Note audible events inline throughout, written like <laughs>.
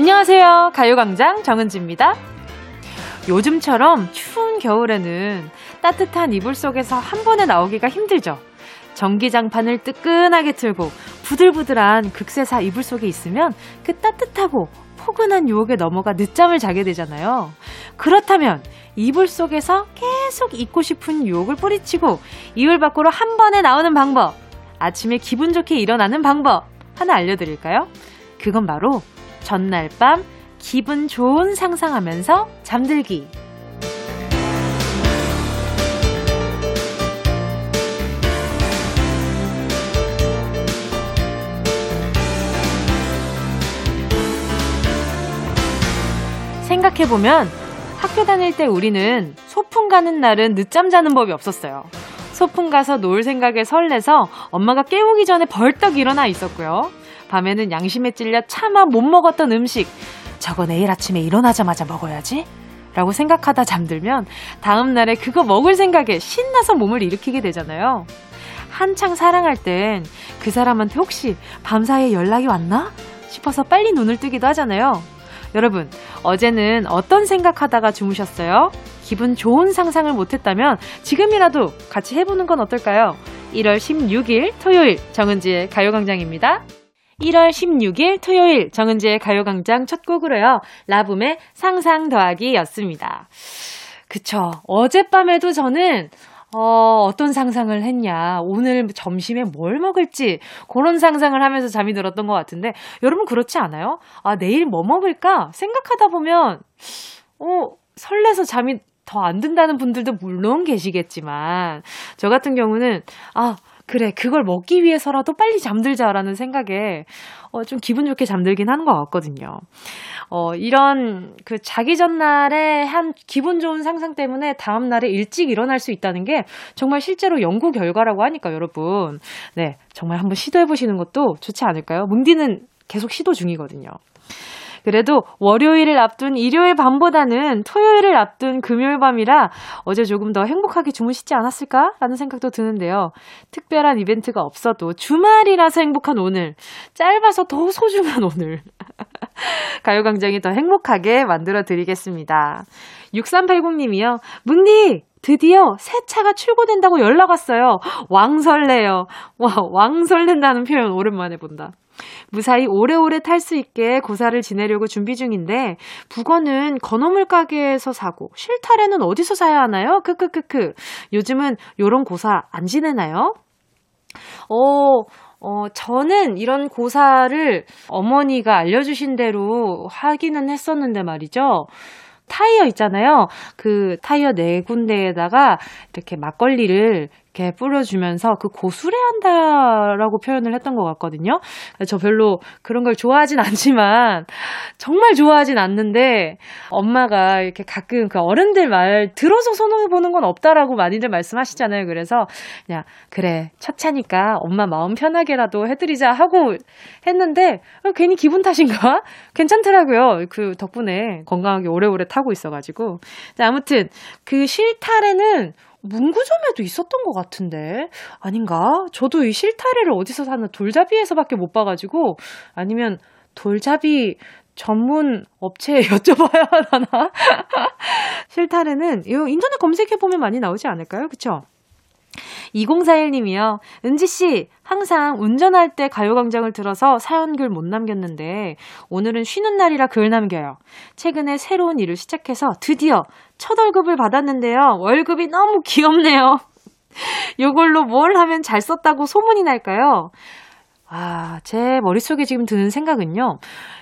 안녕하세요. 가요광장 정은지입니다. 요즘처럼 추운 겨울에는 따뜻한 이불 속에서 한 번에 나오기가 힘들죠. 전기장판을 뜨끈하게 틀고 부들부들한 극세사 이불 속에 있으면 그 따뜻하고 포근한 유혹에 넘어가 늦잠을 자게 되잖아요. 그렇다면 이불 속에서 계속 잊고 싶은 유혹을 뿌리치고 이불 밖으로 한 번에 나오는 방법. 아침에 기분 좋게 일어나는 방법. 하나 알려드릴까요? 그건 바로 전날 밤 기분 좋은 상상하면서 잠들기. 생각해보면 학교 다닐 때 우리는 소풍 가는 날은 늦잠 자는 법이 없었어요. 소풍 가서 놀 생각에 설레서 엄마가 깨우기 전에 벌떡 일어나 있었고요. 밤에는 양심에 찔려 차마 못 먹었던 음식. 저거 내일 아침에 일어나자마자 먹어야지. 라고 생각하다 잠들면 다음날에 그거 먹을 생각에 신나서 몸을 일으키게 되잖아요. 한창 사랑할 땐 그 사람한테 혹시 밤사이에 연락이 왔나? 싶어서 빨리 눈을 뜨기도 하잖아요. 여러분, 어제는 어떤 생각하다가 주무셨어요? 기분 좋은 상상을 못했다면 지금이라도 같이 해보는 건 어떨까요? 1월 16일 토요일 정은지의 가요광장입니다. 1월 16일 토요일 정은지의 가요광장 첫 곡으로요. 라붐의 상상 더하기 였습니다. 그쵸. 어젯밤에도 저는 어, 어떤 상상을 했냐, 오늘 점심에 뭘 먹을지, 그런 상상을 하면서 잠이 들었던 것 같은데, 여러분 그렇지 않아요? 아, 내일 뭐 먹을까? 생각하다 보면, 어, 설레서 잠이 더 안 든다는 분들도 물론 계시겠지만, 저 같은 경우는, 아, 그래, 그걸 먹기 위해서라도 빨리 잠들자라는 생각에, 어, 좀 기분 좋게 잠들긴 하는 것 같거든요. 어, 이런 그 자기 전날에 한 기분 좋은 상상 때문에 다음날에 일찍 일어날 수 있다는 게 정말 실제로 연구 결과라고 하니까 여러분. 네, 정말 한번 시도해보시는 것도 좋지 않을까요? 뭉디는 계속 시도 중이거든요. 그래도 월요일을 앞둔 일요일 밤보다는 토요일을 앞둔 금요일 밤이라 어제 조금 더 행복하게 주무시지 않았을까라는 생각도 드는데요. 특별한 이벤트가 없어도 주말이라서 행복한 오늘, 짧아서 더 소중한 오늘. <laughs> 가요광장이 더 행복하게 만들어 드리겠습니다. 6380님이요. 뭉디! 드디어 새 차가 출고된다고 연락 왔어요. 왕설레요. 와, 왕설렌다는 표현 오랜만에 본다. 무사히 오래오래 탈 수 있게 고사를 지내려고 준비 중인데 북어는 건어물 가게에서 사고 실타래는 어디서 사야 하나요? 크크크크. 요즘은 요런 고사 안 지내나요? 어, 어, 저는 이런 고사를 어머니가 알려주신 대로 하기는 했었는데 말이죠. 타이어 있잖아요. 그 타이어 네 군데에다가 이렇게 막걸리를 이렇게 뿌려주면서 그 고수레한다라고 표현을 했던 것 같거든요. 저 별로 그런 걸 좋아하진 않지만 정말 좋아하진 않는데 엄마가 이렇게 가끔 그 어른들 말 들어서 손을 보는 건 없다라고 많이들 말씀하시잖아요. 그래서 그냥 그래 첫 차니까 엄마 마음 편하게라도 해드리자 하고 했는데 어, 괜히 기분 탓인가? 괜찮더라고요. 그 덕분에 건강하게 오래오래 타고 있어가지고. 아무튼 그 실탈에는 문구점에도 있었던 것 같은데 아닌가? 저도 이 실타래를 어디서 사는 돌잡이에서밖에 못 봐가지고 아니면 돌잡이 전문 업체에 <laughs> 여쭤봐야 하나? 실타래는 이거 인터넷 검색해보면 많이 나오지 않을까요? 그쵸? 2041님이요. 은지씨, 항상 운전할 때 가요광장을 들어서 사연글 못 남겼는데, 오늘은 쉬는 날이라 글 남겨요. 최근에 새로운 일을 시작해서 드디어 첫 월급을 받았는데요. 월급이 너무 귀엽네요. <laughs> 요걸로 뭘 하면 잘 썼다고 소문이 날까요? 아, 제 머릿속에 지금 드는 생각은요.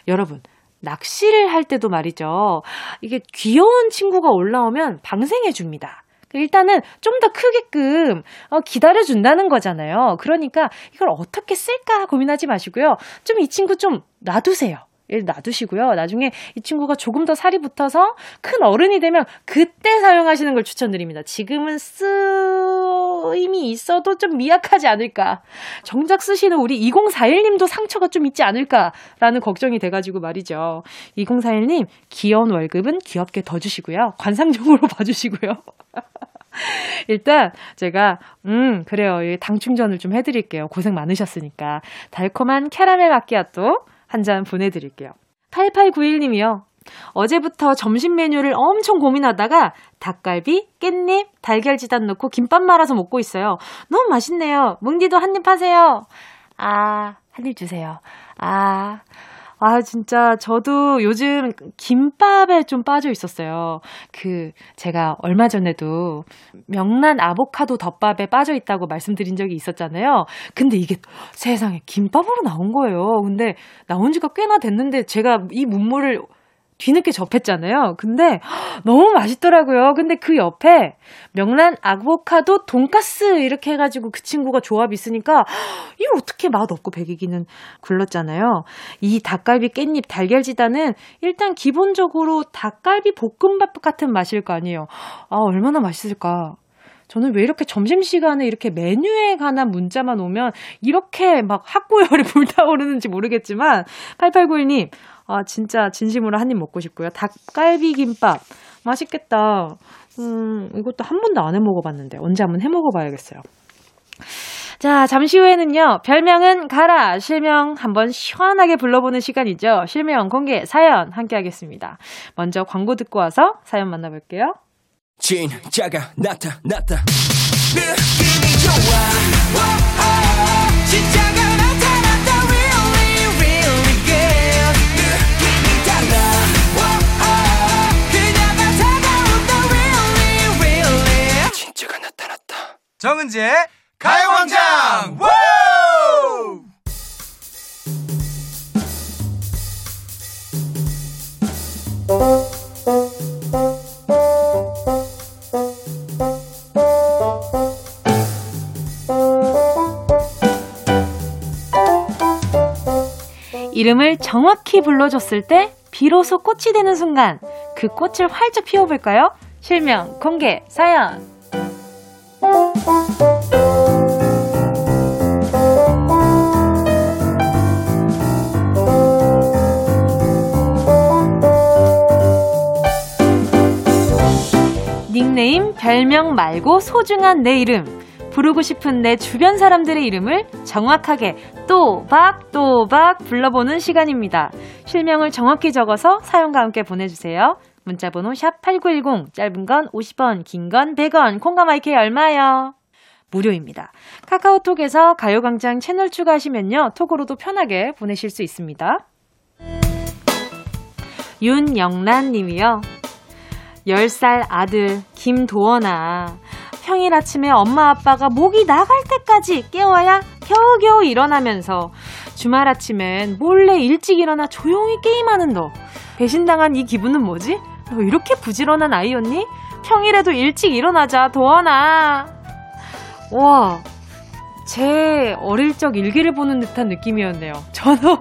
여러분, 낚시를 할 때도 말이죠. 이게 귀여운 친구가 올라오면 방생해 줍니다. 일단은 좀 더 크게끔 어, 기다려준다는 거잖아요. 그러니까 이걸 어떻게 쓸까 고민하지 마시고요. 좀 이 친구 좀 놔두세요. 놔두시고요. 나중에 이 친구가 조금 더 살이 붙어서 큰 어른이 되면 그때 사용하시는 걸 추천드립니다. 지금은 쓰임이 있어도 좀 미약하지 않을까. 정작 쓰시는 우리 2041님도 상처가 좀 있지 않을까라는 걱정이 돼가지고 말이죠. 2041님, 귀여운 월급은 귀엽게 더 주시고요. 관상적으로 <laughs> 봐주시고요. <laughs> 일단 제가 음 그래요 당 충전을 좀 해드릴게요 고생 많으셨으니까 달콤한 캐러멜 마키아또 한 잔 보내드릴게요 8891님이요. 어제부터 점심 메뉴를 엄청 고민하다가 닭갈비, 깻잎, 달걀지단 넣고 김밥 말아서 먹고 있어요. 너무 맛있네요. 뭉디도 한 입 하세요. 아, 한 입 주세요. 아, 아, 진짜 저도 요즘 김밥에 좀 빠져 있었어요. 그, 제가 얼마 전에도 명란 아보카도 덮밥에 빠져 있다고 말씀드린 적이 있었잖아요. 근데 이게 세상에 김밥으로 나온 거예요. 근데 나온 지가 꽤나 됐는데 제가 이 문물을 뒤늦게 접했잖아요. 근데 너무 맛있더라고요. 근데 그 옆에 명란 아보카도 돈가스 이렇게 해가지고 그 친구가 조합 있으니까 이거 어떻게 맛 없고 배기기는 굴렀잖아요. 이 닭갈비 깻잎 달걀지단은 일단 기본적으로 닭갈비 볶음밥 같은 맛일 거 아니에요. 아 얼마나 맛있을까. 저는 왜 이렇게 점심시간에 이렇게 메뉴에 관한 문자만 오면 이렇게 막 학구열이 <laughs> 불타오르는지 모르겠지만 8891님 아, 진짜 진심으로 한 입 먹고 싶고요. 닭갈비 김밥. 맛있겠다. 음, 이것도 한 번도 안 해 먹어봤는데, 언제 한번 해 먹어봐야겠어요. 자, 잠시 후에는요, 별명은 가라, 실명 한번 시원하게 불러보는 시간이죠. 실명 공개 사연 함께 하겠습니다. 먼저 광고 듣고 와서 사연 만나볼게요. 진짜가 나타났다. 느낌이 좋아. 정은지의 가요광장! 이름을 정확히 불러줬을 때 비로소 꽃이 되는 순간 그 꽃을 활짝 피워볼까요? 실명 공개 사연 닉네임, 별명 말고 소중한 내 이름. 부르고 싶은 내 주변 사람들의 이름을 정확하게 또박 또박 불러보는 시간입니다. 실명을 정확히 적어서 사연과 함께 보내주세요. 문자번호 샵8910, 짧은 건 50원, 긴 건 100원, 콩가 마이크 얼마요? 무료입니다. 카카오톡에서 가요광장 채널 추가하시면요, 톡으로도 편하게 보내실 수 있습니다. 윤영란 님이요. 10살 아들 김도원아. 평일 아침에 엄마 아빠가 목이 나갈 때까지 깨워야 겨우겨우 일어나면서 주말 아침엔 몰래 일찍 일어나 조용히 게임하는 너. 배신당한 이 기분은 뭐지? 너 이렇게 부지런한 아이였니? 평일에도 일찍 일어나자, 도원아. 와, 제 어릴 적 일기를 보는 듯한 느낌이었네요. <laughs> 저도,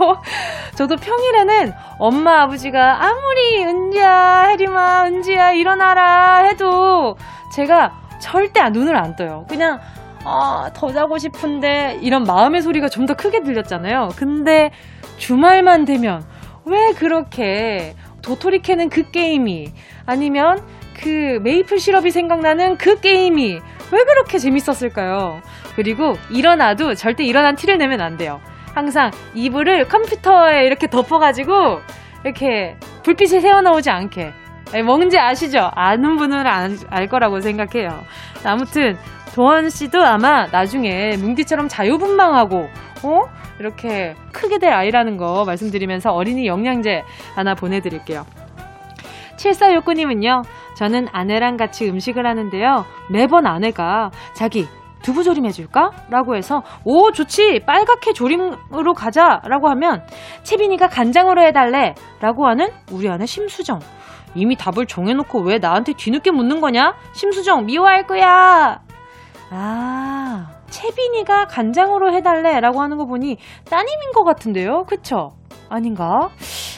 저도 평일에는 엄마, 아버지가 아무리 은지야, 혜림아, 은지야, 일어나라 해도 제가 절대 눈을 안 떠요. 그냥, 아, 더 자고 싶은데, 이런 마음의 소리가 좀 더 크게 들렸잖아요. 근데 주말만 되면 왜 그렇게 도토리 캐는 그 게임이 아니면 그 메이플 시럽이 생각나는 그 게임이 왜 그렇게 재밌었을까요? 그리고 일어나도 절대 일어난 티를 내면 안 돼요. 항상 이불을 컴퓨터에 이렇게 덮어가지고 이렇게 불빛이 새어나오지 않게. 뭔지 아시죠? 아는 분은 안, 알 거라고 생각해요. 아무튼 도원 씨도 아마 나중에 뭉디처럼 자유분방하고 어? 이렇게 크게 될 아이라는 거 말씀드리면서 어린이 영양제 하나 보내드릴게요. 7469님은요, 저는 아내랑 같이 음식을 하는데요. 매번 아내가 자기 두부조림 해줄까? 라고 해서, 오, 좋지! 빨갛게 조림으로 가자! 라고 하면, 채빈이가 간장으로 해달래! 라고 하는 우리 아내 심수정. 이미 답을 정해놓고 왜 나한테 뒤늦게 묻는 거냐? 심수정, 미워할 거야! 아, 채빈이가 간장으로 해달래 라고 하는 거 보니 따님인 것 같은데요? 그쵸? 아닌가?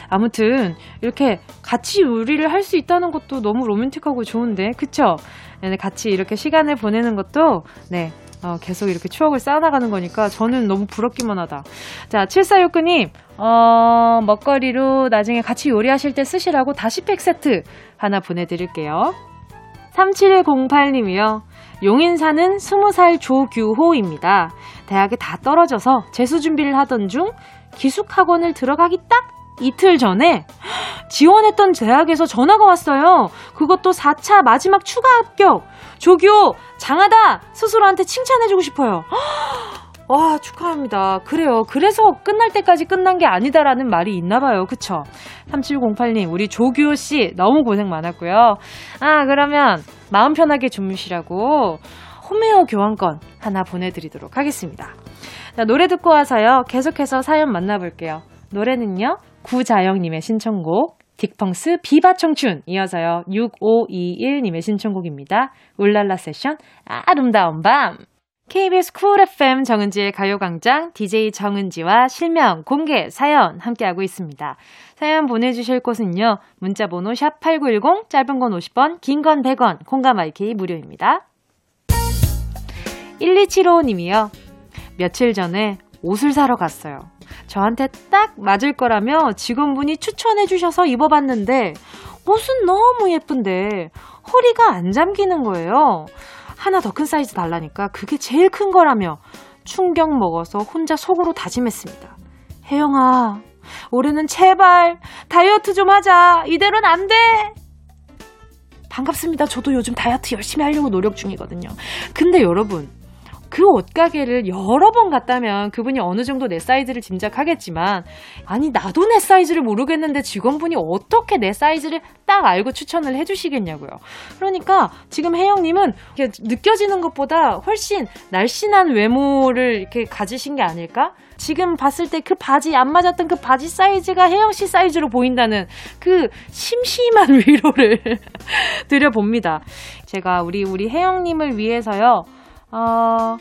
아무튼 이렇게 같이 요리를 할 수 있다는 것도 너무 로맨틱하고 좋은데 그쵸? 네, 같이 이렇게 시간을 보내는 것도 네 어, 계속 이렇게 추억을 쌓아나가는 거니까 저는 너무 부럽기만 하다. 자, 7469님, 어, 먹거리로 나중에 같이 요리하실 때 쓰시라고 다시 팩 세트 하나 보내드릴게요. 3708님이요. 용인 사는 20살 조규호입니다. 대학에 다 떨어져서 재수 준비를 하던 중 기숙학원을 들어가기 딱 이틀 전에 지원했던 대학에서 전화가 왔어요. 그것도 4차 마지막 추가 합격. 조교, 장하다! 스스로한테 칭찬해주고 싶어요. 와, 축하합니다. 그래요. 그래서 끝날 때까지 끝난 게 아니다라는 말이 있나 봐요. 그쵸? 3708님, 우리 조규호 씨 너무 고생 많았고요. 아, 그러면 마음 편하게 주무시라고 홈웨어 교환권 하나 보내드리도록 하겠습니다. 자, 노래 듣고 와서요. 계속해서 사연 만나볼게요. 노래는요. 구자영님의 신청곡 딕펑스 비바 청춘 이어서요. 6521님의 신청곡입니다. 울랄라 세션 아름다운 밤 KBS 쿨 FM 정은지의 가요광장 DJ 정은지와 실명, 공개, 사연 함께하고 있습니다. 사연 보내주실 곳은요. 문자번호 샵 8910 짧은 건 50원, 긴 건 100원, 콩과 my K 무료입니다. 1275님이요. 며칠 전에 옷을 사러 갔어요. 저한테 딱 맞을 거라며 직원분이 추천해 주셔서 입어봤는데 옷은 너무 예쁜데 허리가 안 잠기는 거예요. 하나 더 큰 사이즈 달라니까 그게 제일 큰 거라며 충격 먹어서 혼자 속으로 다짐했습니다. 혜영아, 올해는 제발 다이어트 좀 하자. 이대로는 안 돼. 반갑습니다. 저도 요즘 다이어트 열심히 하려고 노력 중이거든요. 근데 여러분, 그 옷가게를 여러 번 갔다면 그분이 어느 정도 내 사이즈를 짐작하겠지만, 아니, 나도 내 사이즈를 모르겠는데 직원분이 어떻게 내 사이즈를 딱 알고 추천을 해주시겠냐고요. 그러니까 지금 혜영님은 느껴지는 것보다 훨씬 날씬한 외모를 이렇게 가지신 게 아닐까? 지금 봤을 때 그 바지 안 맞았던 그 바지 사이즈가 혜영 씨 사이즈로 보인다는 그 심심한 <laughs> 위로를 <laughs> 드려봅니다. 제가 우리 우리 혜영님을 위해서요. 어,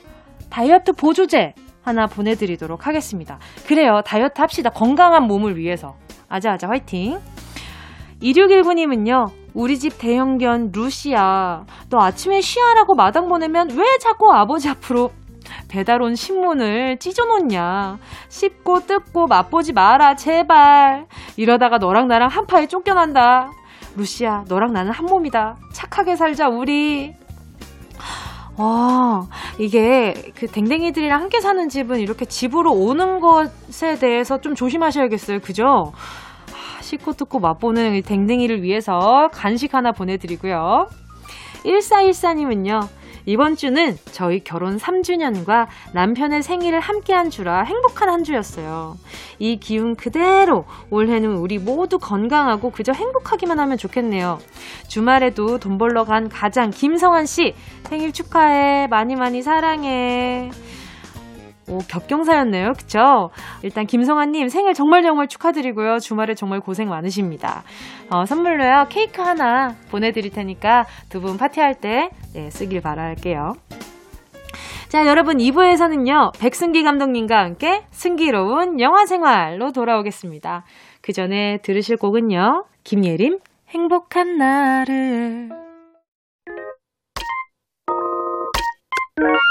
다이어트 보조제 하나 보내드리도록 하겠습니다. 그래요. 다이어트 합시다. 건강한 몸을 위해서. 아자아자 화이팅. 2619님은요, 우리 집 대형견 루시야. 너 아침에 쉬하라고 마당 보내면 왜 자꾸 아버지 앞으로 배달 온 신문을 찢어놓냐. 씹고 뜯고 맛보지 마라, 제발. 이러다가 너랑 나랑 한파에 쫓겨난다. 루시야, 너랑 나는 한 몸이다. 착하게 살자, 우리. 와, 이게 그 댕댕이들이랑 함께 사는 집은 이렇게 집으로 오는 것에 대해서 좀 조심하셔야겠어요. 그죠? 씻고 뜯고 맛보는 댕댕이를 위해서 간식 하나 보내드리고요. 1414님은요, 이번 주는 저희 결혼 3주년과 남편의 생일을 함께 한 주라 행복한 한 주였어요. 이 기운 그대로 올해는 우리 모두 건강하고 그저 행복하기만 하면 좋겠네요. 주말에도 돈 벌러 간 가장 김성환 씨 생일 축하해. 많이 많이 사랑해. 오, 겹경사였네요. 그쵸? 일단 김성아님 생일 정말 정말 축하드리고요. 주말에 정말 고생 많으십니다. 어, 선물로요. 케이크 하나 보내드릴 테니까 두 분 파티할 때 네, 쓰길 바랄게요. 자, 여러분 2부에서는요. 백승기 감독님과 함께 승기로운 영화 생활로 돌아오겠습니다. 그 전에 들으실 곡은요. 김예림 행복한 날을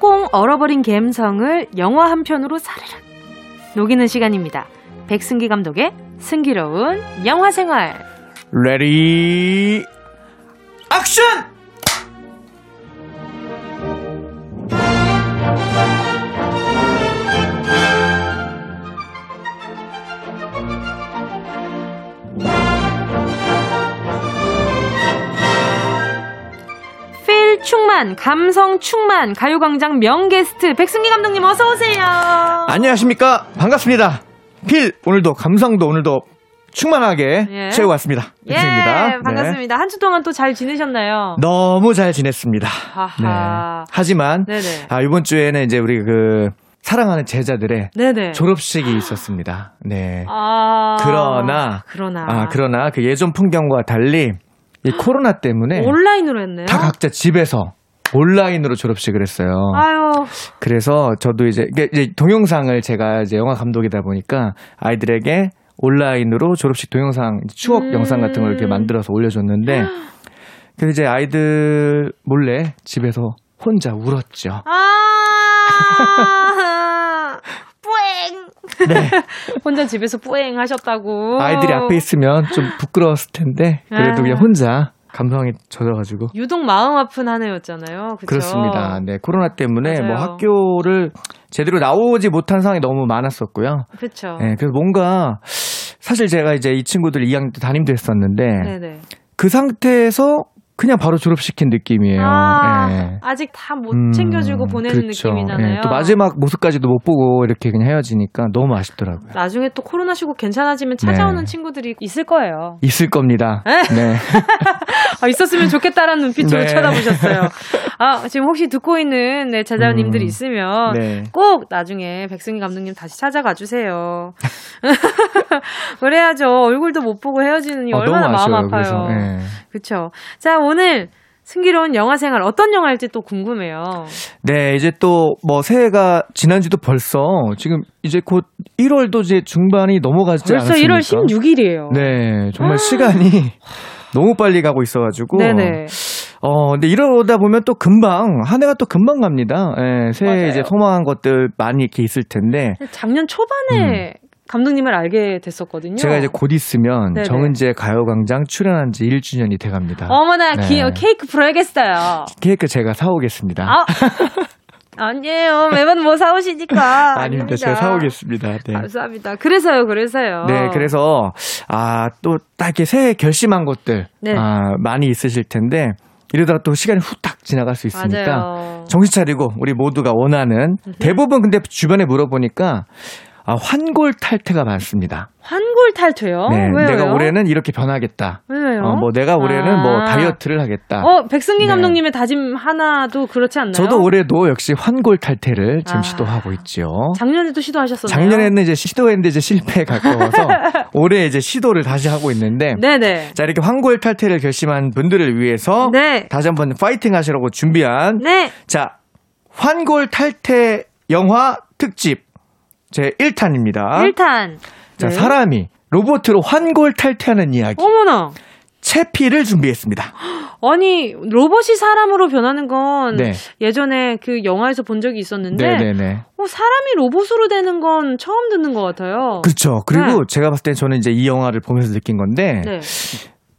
꽁꽁 얼어버린 갬성을 영화 한 편으로 사르륵 녹이는 시간입니다. 백승기 감독의 승기로운 영화 생활. ready 액션! 충만, 감성 충만, 가요광장 명게스트 백승기 감독님 어서 오세요. 안녕하십니까. 반갑습니다. 필 오늘도 감성도 오늘도 충만하게 예. 채우고 왔습니다. 예, 백승입니다. 네. 반갑습니다. 네. 한주 동안 또 잘 지내셨나요? 너무 잘 지냈습니다. 네. 하지만 아, 이번 주에는 이제 우리 그 사랑하는 제자들의 네네. 졸업식이 있었습니다. 네. 아. 그러나 그러나. 아, 그러나 그 예전 풍경과 달리 이 코로나 때문에 온라인으로 했네요. 다 각자 집에서 온라인으로 졸업식을 했어요. 아유. 그래서 저도 이제, 이제 동영상을 제가 이제 영화 감독이다 보니까 아이들에게 온라인으로 졸업식 동영상 추억 음. 영상 같은 걸 이렇게 만들어서 올려줬는데 <gasps> 그 이제 아이들 몰래 집에서 혼자 울었죠. 아. <laughs> 뿌앵. 네. <laughs> 혼자 집에서 뿌앵 하셨다고. 아이들이 앞에 있으면 좀 부끄러웠을 텐데 그래도 아. 그냥 혼자 감성에 젖어가지고 유독 마음 아픈 한 해였잖아요. 그쵸? 그렇습니다. 네 코로나 때문에 뭐 맞아요. 학교를 제대로 나오지 못한 상황이 너무 많았었고요. 그렇죠. 네, 그래서 뭔가 사실 제가 이제 이 친구들 2학년 때 담임도 했었는데 네네. 그 상태에서 그냥 바로 졸업시킨 느낌이에요. 아, 예. 아직 다못 음, 챙겨주고 보내는 그렇죠. 느낌이잖아요. 예, 또 마지막 모습까지도 못 보고 이렇게 그냥 헤어지니까 너무 아쉽더라고요. 나중에 또 코로나 쉬고 괜찮아지면 찾아오는 네. 친구들이 있을 거예요. 있을 겁니다. 에? 네. <laughs> 아, 있었으면 좋겠다라는 눈빛으로 네. 쳐다보셨어요. 아, 지금 혹시 듣고 있는 네, 제자님들이 음, 있으면 네. 꼭 나중에 백승희 감독님 다시 찾아가 주세요. <laughs> 그래야죠. 얼굴도 못 보고 헤어지는 게 어, 얼마나 마음. 아파요. 그래서, 예. 그렇죠. 자, 오늘 승기로운 영화 생활 어떤 영화일지 또 궁금해요. 네, 이제 또 뭐 새해가 지난지도 벌써 지금 이제 곧 1월도 이제 중반이 넘어가지 벌써 않았습니까? 1월 16일이에요. 네, 정말 시간이 너무 빨리 가고 있어가지고. 네네. 어, 근데 이러다 보면 또 금방, 한 해가 또 금방 갑니다. 예, 새해 맞아요. 이제 소망한 것들 많이 이렇게 있을 텐데. 작년 초반에 감독님을 알게 됐었거든요. 음. 제가 이제 곧 있으면 네네. 정은지의 가요광장 출연한 지 1주년이 돼 갑니다. 어머나 네. 기, 케이크 불어야겠어요. 케이크 제가 사오겠습니다. 아, <laughs> 아니에요. 매번 뭐 사오시니까. <laughs> 아닙니다. 제가 사오겠습니다. 네. 감사합니다. 그래서요, 그래서요. 네, 그래서, 아, 또, 딱 이렇게 새해 결심한 것들, 네. 아, 많이 있으실 텐데, 이러다가 또 시간이 후딱 지나갈 수 있으니까, 맞아요. 정신 차리고, 우리 모두가 원하는, 대부분 근데 주변에 물어보니까, 아, 환골 탈퇴가 많습니다. 환골 탈퇴요? 네, 어? 왜요? 내가 올해는 이렇게 변하겠다. 왜요? 어, 뭐 내가 올해는 아. 뭐 다이어트를 하겠다. 어, 백승기 네. 감독님의 다짐 하나도 그렇지 않나요? 저도 올해도 역시 환골 탈퇴를 지금 아. 시도하고 있죠. 작년에도 시도하셨었나요? 작년에는 이제 시도했는데 이제 실패에 가까워서 <laughs> 올해 이제 시도를 다시 하고 있는데 네네. 자 이렇게 환골 탈퇴를 결심한 분들을 위해서 네. 다시 한번 파이팅 하시라고 준비한 네. 자 환골 탈퇴 영화 특집 제 1탄입니다. 1탄. 자 네. 사람이 로봇으로 환골 탈퇴하는 이야기 어머나. 채피를 준비했습니다. <gasps> 아니, 로봇이 사람으로 변하는 건 네. 예전에 그 영화에서 본 적이 있었는데 네네네. 어, 사람이 로봇으로 되는 건 처음 듣는 것 같아요. 그렇죠. 그리고 네. 제가 봤을 때 저는 이제 이 영화를 보면서 느낀 건데 네.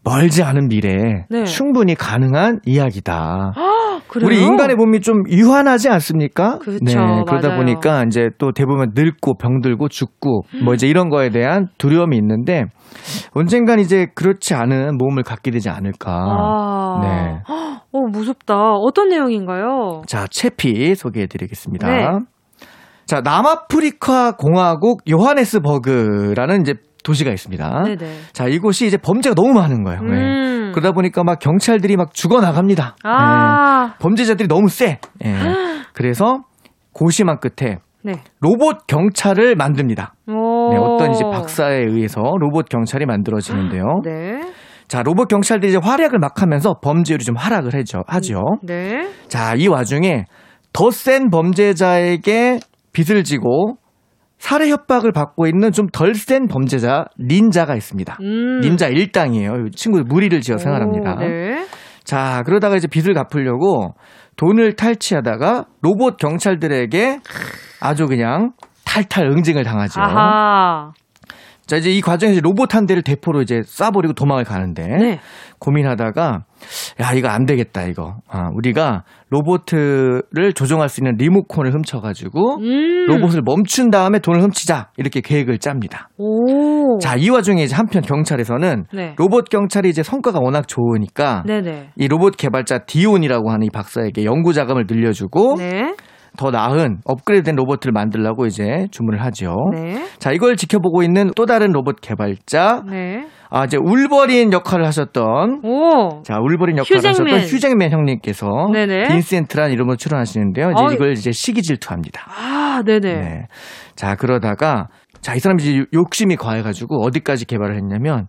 멀지 않은 미래에 네. 충분히 가능한 이야기다. 그래요? 우리 인간의 몸이 좀 유한하지 않습니까? 네, 그렇죠. 그러다 맞아요. 보니까 이제 또 대부분 늙고 병들고 죽고 뭐 이제 이런 거에 대한 두려움이 있는데 언젠간 이제 그렇지 않은 몸을 갖게 되지 않을까. 아. 네. 어, 무섭다. 어떤 내용인가요? 자, 채피 소개해 드리겠습니다. 네. 자, 남아프리카 공화국 요하네스버그라는 이제 도시가 있습니다. 네네. 자, 이곳이 이제 범죄가 너무 많은 거예요. 네. 음. 그러다 보니까 막 경찰들이 막 죽어 나갑니다. 네. 아. 범죄자들이 너무 세. 예. <gasps> 그래서 고심한 끝에 네. 로봇 경찰을 만듭니다. 오. 네, 어떤 이제 박사에 의해서 로봇 경찰이 만들어지는데요. <gasps> 네. 자, 로봇 경찰들이 이제 활약을 막 하면서 범죄율이 좀 하락을 하죠. 하죠. 네. 자, 이 와중에 더 센 범죄자에게 빚을 지고 살해 협박을 받고 있는 좀 덜 센 범죄자 닌자가 있습니다. 음. 닌자 일당이에요. 이 친구 무리를 지어 생활합니다. 오, 네. 자, 그러다가 이제 빚을 갚으려고 돈을 탈취하다가 로봇 경찰들에게 아주 그냥 탈탈 응징을 당하죠. 아하. 자, 이제 이 과정에서 로봇 한 대를 대포로 이제 쏴버리고 도망을 가는데 네. 고민하다가 야, 이거 안 되겠다, 이거. 아, 우리가 로봇을 조종할 수 있는 리모컨을 훔쳐가지고 음. 로봇을 멈춘 다음에 돈을 훔치자. 이렇게 계획을 짭니다. 오. 자, 이 와중에 이제 한편 경찰에서는 네. 로봇 경찰이 이제 성과가 워낙 좋으니까 네네. 이 로봇 개발자 디온이라고 하는 이 박사에게 연구 자금을 늘려주고 네. 더 나은 업그레이드된 로봇을 만들라고 이제 주문을 하죠. 네. 자, 이걸 지켜보고 있는 또 다른 로봇 개발자, 네. 아, 이제 울버린 역할을 하셨던 오. 자, 울버린 역할을 휴잭맨. 하셨던 휴잭맨 형님께서 네네. 빈센트란 이름으로 출연하시는데요. 이제 어이. 이걸 이제 시기 질투합니다. 아, 네네. 네. 자, 그러다가 자, 이 사람이 이제 욕심이 과해 가지고 어디까지 개발을 했냐면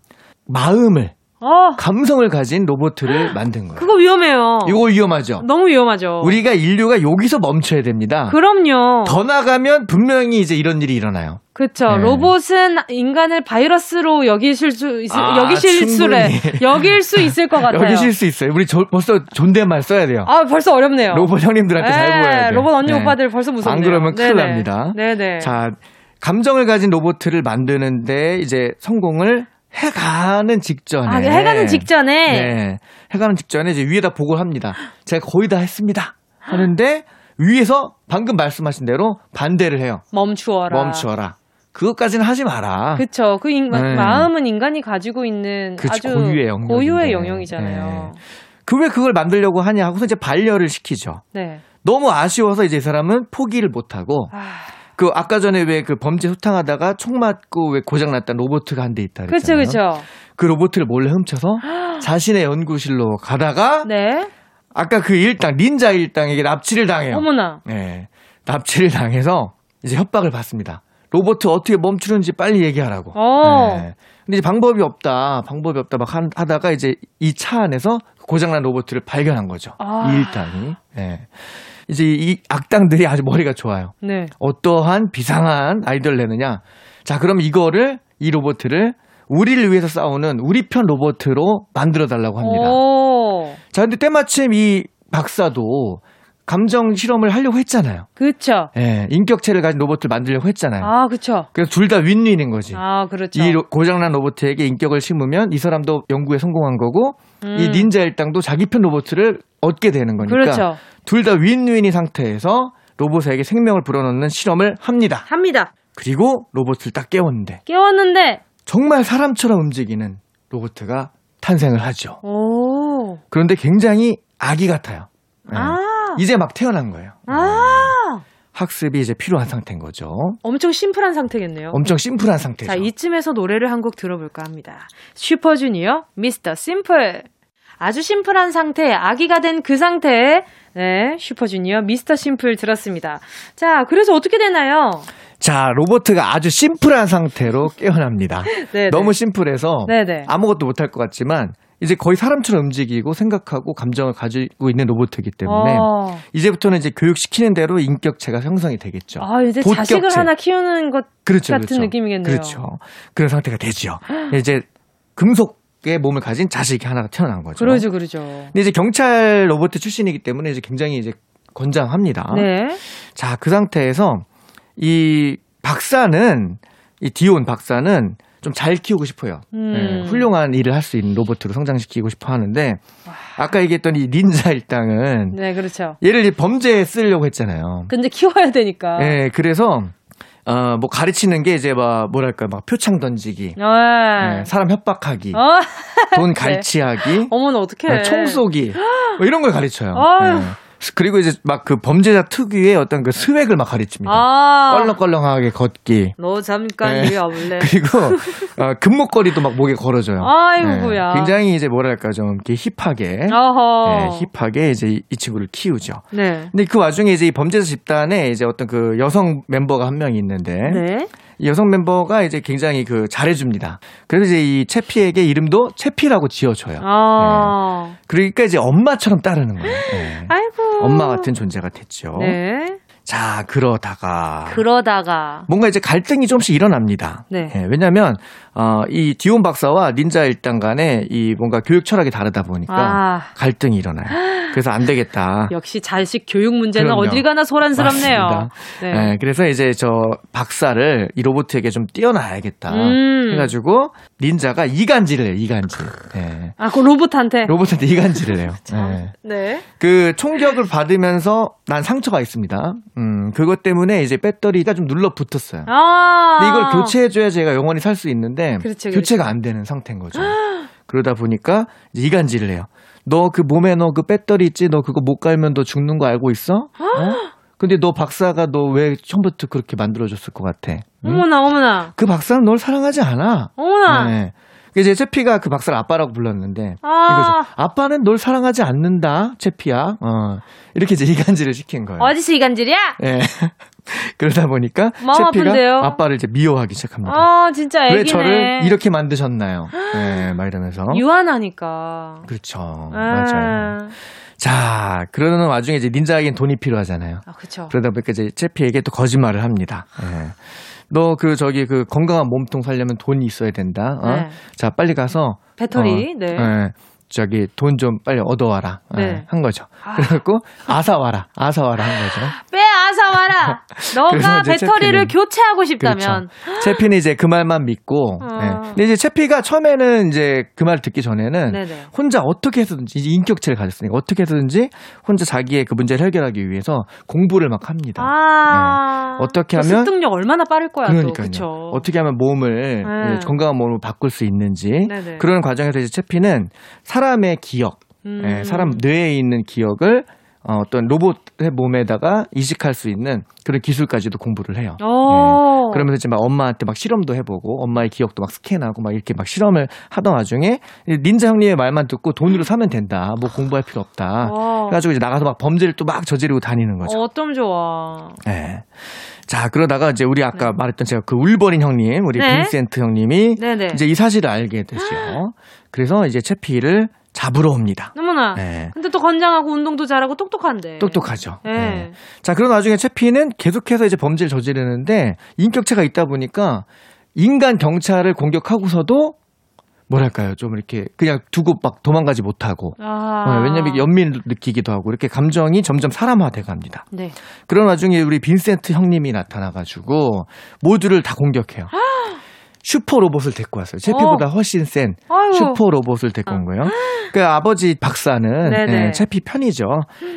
마음을 어, 감성을 가진 로봇을 만든 거예요. 그거 위험해요. 이거 위험하죠. 너무 위험하죠. 우리가 인류가 여기서 멈춰야 됩니다. 그럼요. 더 나가면 분명히 이제 이런 일이 일어나요. 그쵸. 네. 로봇은 인간을 바이러스로 여기실 수, 있, 아, 여기실 수래. <laughs> 여길 수 있을 것 같아요. 여기 쉴수 있어요. 우리 저, 벌써 존댓말 써야 돼요. 아, 벌써 어렵네요. 로봇 형님들한테 잘 네, 보여야 돼요. 로봇 언니 네. 오빠들 벌써 무섭네요. 안 그러면 큰일 네네. 납니다. 네네. 자, 감정을 가진 로봇을 만드는데 이제 성공을 해가는 직전에. 아, 해가는 직전에. 네. 해가는 직전에 이제 위에다 보고를 합니다. 제가 거의 다 했습니다. 하는데 위에서 방금 말씀하신 대로 반대를 해요. 멈추어라. 멈추어라. 그것까지는 하지 마라. 그쵸. 그 인, 네. 마음은 인간이 가지고 있는 그치, 아주 고유의 영역인데. 고유의 영역이잖아요. 그왜 그걸 만들려고 하냐 하고서 이제 반려를 시키죠. 네. 너무 아쉬워서 이제 이 사람은 포기를 못하고 아, 그 아까 전에 왜 그 범죄 소탕하다가 총 맞고 왜 고장났던 로보트가 한 대 있다 그랬잖아요. 그쵸. 그 로보트를 몰래 훔쳐서 <gasps> 자신의 연구실로 가다가 네. 아까 그 일당 닌자 일당에게 납치를 당해요. 어머나. 네. 납치를 당해서 이제 협박을 받습니다. 로보트 어떻게 멈추는지 빨리 얘기하라고. 어. 네. 근데 이제 방법이 없다. 방법이 없다 막 한- 하다가 이제 이 차 안에서 고장난 로보트를 발견한 거죠. 아. 이 일당이. 네. 이제 이 악당들이 아주 머리가 좋아요. 네. 어떠한 비상한 아이디어를 내느냐. 자, 그럼 이거를, 이 로보트를 우리를 위해서 싸우는 우리 편 로보트로 만들어 달라고 합니다. 오. 자, 근데 때마침 이 박사도 감정 실험을 하려고 했잖아요. 그쵸. 예, 인격체를 가진 로봇을 만들려고 했잖아요. 아, 그쵸. 그래서 둘 다 윈윈인 거지. 아, 그렇죠. 이 로- 고장난 로봇에게 인격을 심으면 이 사람도 연구에 성공한 거고 음. 이 닌자 일당도 자기 편 로봇을 얻게 되는 거니까 그렇죠. 둘 다 윈윈인 상태에서 로봇에게 생명을 불어넣는 실험을 합니다. 합니다. 그리고 로봇을 딱 깨웠는데 깨웠는데, 정말 사람처럼 움직이는 로봇가 탄생을 하죠. 오. 그런데 굉장히 아기 같아요. 예. 아. 이제 막 태어난 거예요. 아. 학습이 이제 필요한 상태인 거죠. 엄청 심플한 상태겠네요. 엄청 심플한 상태죠. 자, 이쯤에서 노래를 한 곡 들어볼까 합니다. 슈퍼주니어, 미스터 심플. 아주 심플한 상태, 아기가 된 그 상태. 네, 슈퍼주니어, 미스터 심플 들었습니다. 자, 그래서 어떻게 되나요? 자, 로보트가 아주 심플한 상태로 깨어납니다. <laughs> 네, 너무 심플해서 네네. 아무것도 못할 것 같지만 이제 거의 사람처럼 움직이고 생각하고 감정을 가지고 있는 로봇이기 때문에 어. 이제부터는 이제 교육시키는 대로 인격체가 형성이 되겠죠. 아, 이제 본격체. 자식을 하나 키우는 것 그렇죠, 같은 그렇죠. 느낌이겠네요. 그렇죠. 그런 상태가 되죠. 이제 금속 의 몸을 가진 자식이 하나가 태어난 거죠. 그러죠, 그러죠. 근데 이제 경찰 로봇 출신이기 때문에 이제 굉장히 이제 건장합니다. 네. 자, 그 상태에서 이 박사는 이 디온 박사는 좀 잘 키우고 싶어요. 음. 예, 훌륭한 일을 할 수 있는 로봇으로 성장시키고 싶어 하는데 아까 얘기했던 이 닌자 일당은 네, 그렇죠. 얘를 이제 범죄에 쓰려고 했잖아요. 근데 키워야 되니까. 예, 그래서 어, 뭐 가르치는 게 이제 막 뭐랄까 막 표창 던지기, 네. 예, 사람 협박하기, 어, 돈 <laughs> 갈취하기, 어머나, 어떡해. 예, 총 쏘기. 뭐 이런 걸 가르쳐요. 그리고 이제 막 그 범죄자 특유의 어떤 그 스웩을 막 가르칩니다. 아. 껄렁껄렁하게 걷기. 너 잠깐 네. 이리 와볼래? <laughs> 그리고 어, 금목걸이도 막 목에 걸어줘요. 아이고야. 네, 굉장히 이제 뭐랄까 좀 이렇게 힙하게, 어허. 네, 힙하게 이제 이, 이 친구를 키우죠. 네. 근데 그 와중에 이제 이 범죄자 집단에 이제 어떤 그 여성 멤버가 한 명이 있는데 네. 이 여성 멤버가 이제 굉장히 그 잘해줍니다. 그래서 이제 이 채피에게 이름도 채피라고 지어줘요. 아. 그러니까 이제 엄마처럼 따르는 거예요. 네. 아이고. 엄마 같은 존재가 됐죠. 네. 자 그러다가 그러다가. 뭔가 이제 갈등이 조금씩 일어납니다. 네. 예, 왜냐하면 어, 이 디온 박사와 닌자 일당 간에 이 뭔가 교육 철학이 다르다 보니까 아. 갈등이 일어나요. 그래서 안 되겠다. <gasps> 역시 자식 교육 문제는 그럼요. 어딜 가나 소란스럽네요. 네. 예, 그래서 이제 저 박사를 이 로봇에게 좀 띄워놔야겠다 음. 해가지고 닌자가 이간질을 해요. 이간질. 예. 아, 그 로봇한테. 로봇한테 이간질을 해요. 예. 네. 그 총격을 받으면서 난 상처가 있습니다. 음, 그것 때문에 이제 배터리가 좀 눌러 붙었어요. 아. 근데 이걸 교체해줘야 제가 영원히 살 수 있는데 그렇죠, 교체가 안 되는 상태인 거죠. 그러다 보니까 이제 이간질을 해요. 너 그 몸에 너 그 배터리 있지? 너 그거 못 갈면 너 죽는 거 알고 있어? 어? 근데 너 박사가 너 왜 처음부터 그렇게 만들어줬을 것 같아? 응? 어머나, 어머나. 그 박사는 널 사랑하지 않아. 어머나. 네. 이제 채피가 그 박사를 아빠라고 불렀는데 아. 이거죠. 아빠는 널 사랑하지 않는다, 채피야. 어. 이렇게 이제 이간질을 시킨 거예요. 어디서 이간질이야? 예. <laughs> 그러다 보니까 채피가 아픈데요? 아빠를 이제 미워하기 시작합니다. 아, 진짜 애기네. 왜 저를 이렇게 만드셨나요? 예, 막 이러면서. 유한하니까. 그렇죠. 아. 맞아요. 자, 그러는 와중에 이제 닌자에겐 돈이 필요하잖아요. 아, 그쵸. 그러다 보니까 이제 채피에게 또 거짓말을 합니다. 예. 너 그 저기 그 건강한 몸통 살려면 돈이 있어야 된다. 어? 네. 자, 빨리 가서 배터리, 어, 네. 예. 저기 돈 좀 빨리 얻어와라. 예, 네. 한 거죠. 아. 그래갖고 아사와라. 아사와라 한 거죠. <laughs> 빼앗아 와라! 너가 배터리를 채피는- 교체하고 싶다면. 그렇죠. 채피는 이제 그 말만 믿고. 어. 예. 근데 이제 채피가 처음에는 이제 그 말 듣기 전에는 네네. 혼자 어떻게 해서든지 인격체를 가졌으니까 어떻게 해서든지 혼자 자기의 그 문제를 해결하기 위해서 공부를 막 합니다. 아. 네. 어떻게 그 하면- 습득력 얼마나 빠를 거야, 또. 그러니까요. 어떻게 하면 몸을 네. 예, 건강한 몸으로 바꿀 수 있는지 네네. 그런 과정에서 이제 채피는 사 람의 기억, 음. 예, 사람 뇌에 있는 기억을 어, 어떤 로봇의 몸에다가 이식할 수 있는 그런 기술까지도 공부를 해요. 오. 예. 그러면서 이제 막 엄마한테 막 실험도 해보고 엄마의 기억도 막 스캔하고 막 이렇게 막 실험을 하던 와중에 닌자 형님의 말만 듣고 돈으로 사면 된다. 뭐 공부할 필요 없다. 어. 그래가지고 이제 나가서 막 범죄를 또 막 저지르고 다니는 거죠. 어쩜 좋아. 예. 자, 그러다가 이제 우리 아까 말했던 제가 그 울버린 형님, 우리 네. 빈센트 형님이 네네. 이제 이 사실을 알게 되죠. 그래서 이제 채피를 잡으러 옵니다. 너무나. 예. 근데 또 건장하고 운동도 잘하고 똑똑한데. 똑똑하죠. 네. 예. 자, 그런 와중에 채피는 계속해서 이제 범죄를 저지르는데 인격체가 있다 보니까 인간 경찰을 공격하고서도 뭐랄까요. 좀 이렇게 그냥 두고 막 도망가지 못하고. 아. 어, 왜냐면 연민을 느끼기도 하고 이렇게 감정이 점점 사람화돼 갑니다. 네. 그런 와중에 우리 빈센트 형님이 나타나가지고 모두를 다 공격해요. 슈퍼 로봇을 데리고 왔어요. 채피보다 훨씬 센 아유. 슈퍼 로봇을 데리고 온 거예요. 그 아버지 박사는. 예, 채피 편이죠.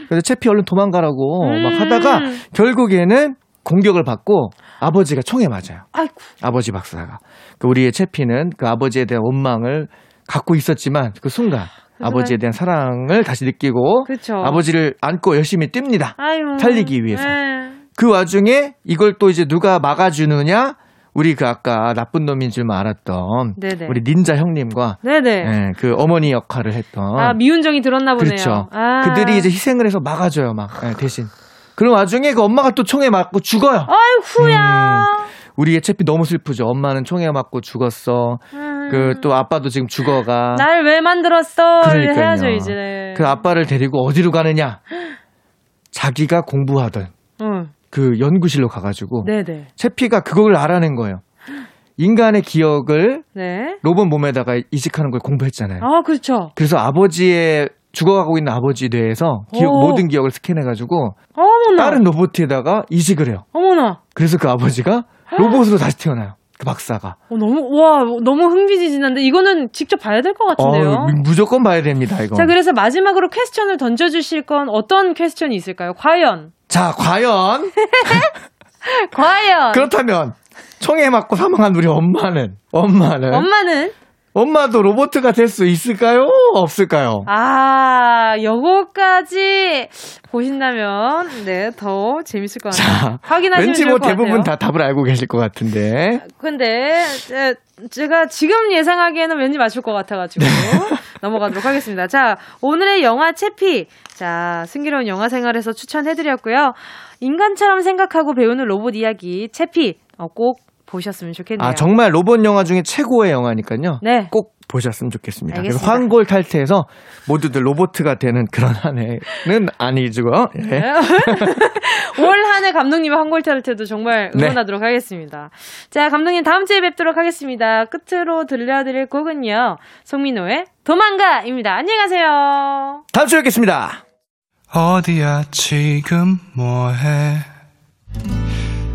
그래서 채피 얼른 도망가라고 음. 막 하다가 결국에는 공격을 받고 아버지가 총에 맞아요. 아이고. 아버지 박사가. 그 우리의 채피는 그 아버지에 대한 원망을 갖고 있었지만 그 순간 아버지에 대한 사랑을 다시 느끼고 그쵸. 아버지를 안고 열심히 뜁니다. 아유. 살리기 위해서. 네. 그 와중에 이걸 또 이제 누가 막아주느냐? 우리 그 아까 나쁜 놈인 줄만 알았던 네네. 우리 닌자 형님과. 예, 그 어머니 역할을 했던 아, 미운정이 들었나 보네요. 그렇죠. 아. 그들이 이제 희생을 해서 막아줘요, 막 예, 대신. 그런 와중에 그 엄마가 또 총에 맞고 죽어요. 아이쿠야. 우리 의 채피 너무 슬프죠. 엄마는 총에 맞고 죽었어. 그또 아빠도 지금 죽어가. 음. 날왜 만들었어? 그러니까요. 해야죠, 이제. 그 아빠를 데리고 어디로 가느냐? 자기가 공부하던 응. 그 연구실로 가가지고 네네. 채피가 그걸 알아낸 거예요. 인간의 기억을 네. 로봇 몸에다가 이식하는 걸 공부했잖아요. 아, 그렇죠. 그래서 아버지의 죽어가고 있는 아버지 뇌에서 기억, 오. 모든 기억을 스캔해가지고 어머나. 다른 로봇에다가 이식을 해요. 어머나. 그래서 그 아버지가 로봇으로 다시 태어나요. 그 박사가. 어, 너무, 와, 너무 흥미진진한데, 이거는 직접 봐야 될 것 같은데요. 어, 무조건 봐야 됩니다, 이거. 자, 그래서 마지막으로 퀘스천을 던져주실 건 어떤 퀘스천이 있을까요? 과연? 자, 과연 <laughs> 과연? 그렇다면 총에 맞고 사망한 우리 엄마는 엄마는 엄마는? 엄마도 로봇가 될 수 있을까요? 없을까요? 아, 요거까지 보신다면, 네, 더 재밌을 것 같아요. 자, 확인하시면 왠지 뭐것 대부분. 다 답을 알고 계실 것 같은데. 근데 제, 제가 지금 예상하기에는 왠지 맞출 것 같아가지고 네. <laughs> 넘어가도록 하겠습니다. 자 오늘의 영화 채피 자 승기로운 영화 생활에서 추천해드렸고요. 인간처럼 생각하고 배우는 로봇 이야기 채피 어, 꼭 보셨으면 좋겠네요. 아, 정말 로봇 영화 중에 최고의 영화니까요. 네. 꼭 보셨으면 좋겠습니다. 그래서 알겠습니다. 황골 탈퇴해서 모두들 로봇가 되는 그런 한 해는 아니고요. 예. 네. <laughs> 올 한해 감독님의 한골탈 때도 정말 네. 응원하도록 하겠습니다. 자, 감독님 다음 주에 뵙도록 하겠습니다. 끝으로 들려드릴 곡은요. 송민호의 도망가입니다. 안녕히 가세요. 다음 주에 뵙겠습니다. 어디야 지금 뭐해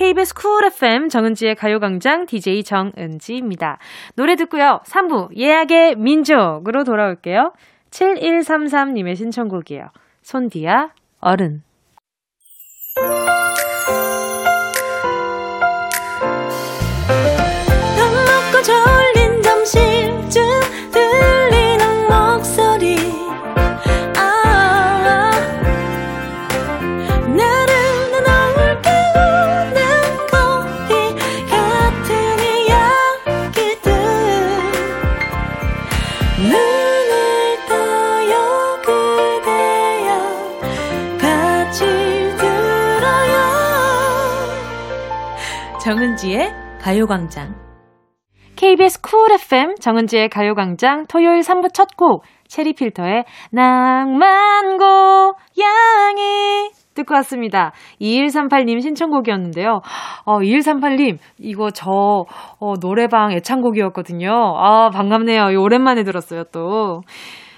KBS 쿨 FM 정은지의 가요광장 DJ 정은지입니다. 노래 듣고요. 3부 예약의 민족으로 돌아올게요. 7133님의 신청곡이에요. 손디아 어른. 정은지의 가요광장. KBS 쿨 FM 정은지의 가요광장 토요일 3부 첫 곡 체리필터의 낭만 고 양이 듣고 왔습니다. 2138님 신청곡이었는데요. 어, 2138님 이거 저 어, 노래방 애창곡이었거든요. 아 반갑네요. 오랜만에 들었어요 또.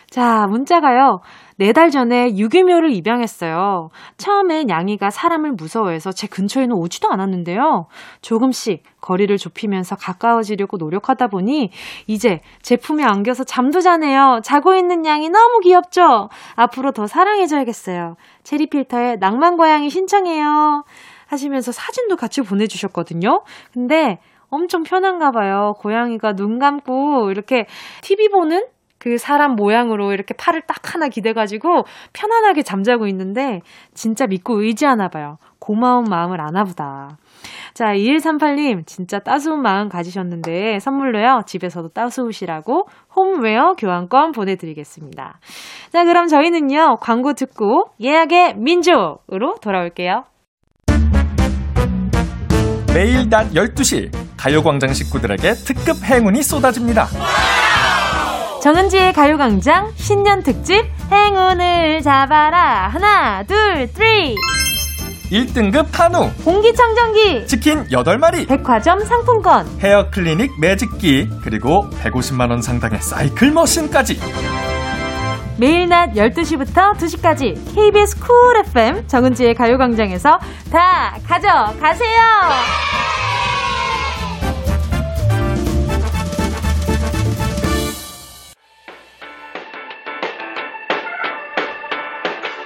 자, 문자가요. 네 달 전에 유기묘를 입양했어요. 처음엔 양이가 사람을 무서워해서 제 근처에는 오지도 않았는데요. 조금씩 거리를 좁히면서 가까워지려고 노력하다 보니 이제 제 품에 안겨서 잠도 자네요. 자고 있는 양이 너무 귀엽죠? 앞으로 더 사랑해줘야겠어요. 체리필터의 낭만고양이 신청해요. 하시면서 사진도 같이 보내주셨거든요. 근데 엄청 편한가 봐요. 고양이가 눈 감고 이렇게 TV 보는 그 사람 모양으로 이렇게 팔을 딱 하나 기대가지고 편안하게 잠자고 있는데 진짜 믿고 의지하나 봐요. 고마운 마음을 아나 보다. 자, 2138님, 진짜 따스운 마음 가지셨는데 선물로요, 집에서도 따스우시라고 홈웨어 교환권 보내드리겠습니다. 자, 그럼 저희는요, 광고 듣고 예약의 민족으로 돌아올게요. 매일 낮 12시 가요광장 식구들에게 특급 행운이 쏟아집니다. 정은지의 가요광장 신년 특집 행운을 잡아라. 하나, 둘, three. 1등급 한우, 공기청정기, 치킨 8마리, 백화점 상품권. 헤어 클리닉 매직기, 그리고 150만원 상당의 사이클 머신까지. 매일 낮 12시부터 2시까지 KBS 쿨 FM 정은지의 가요광장에서 다 가져가세요.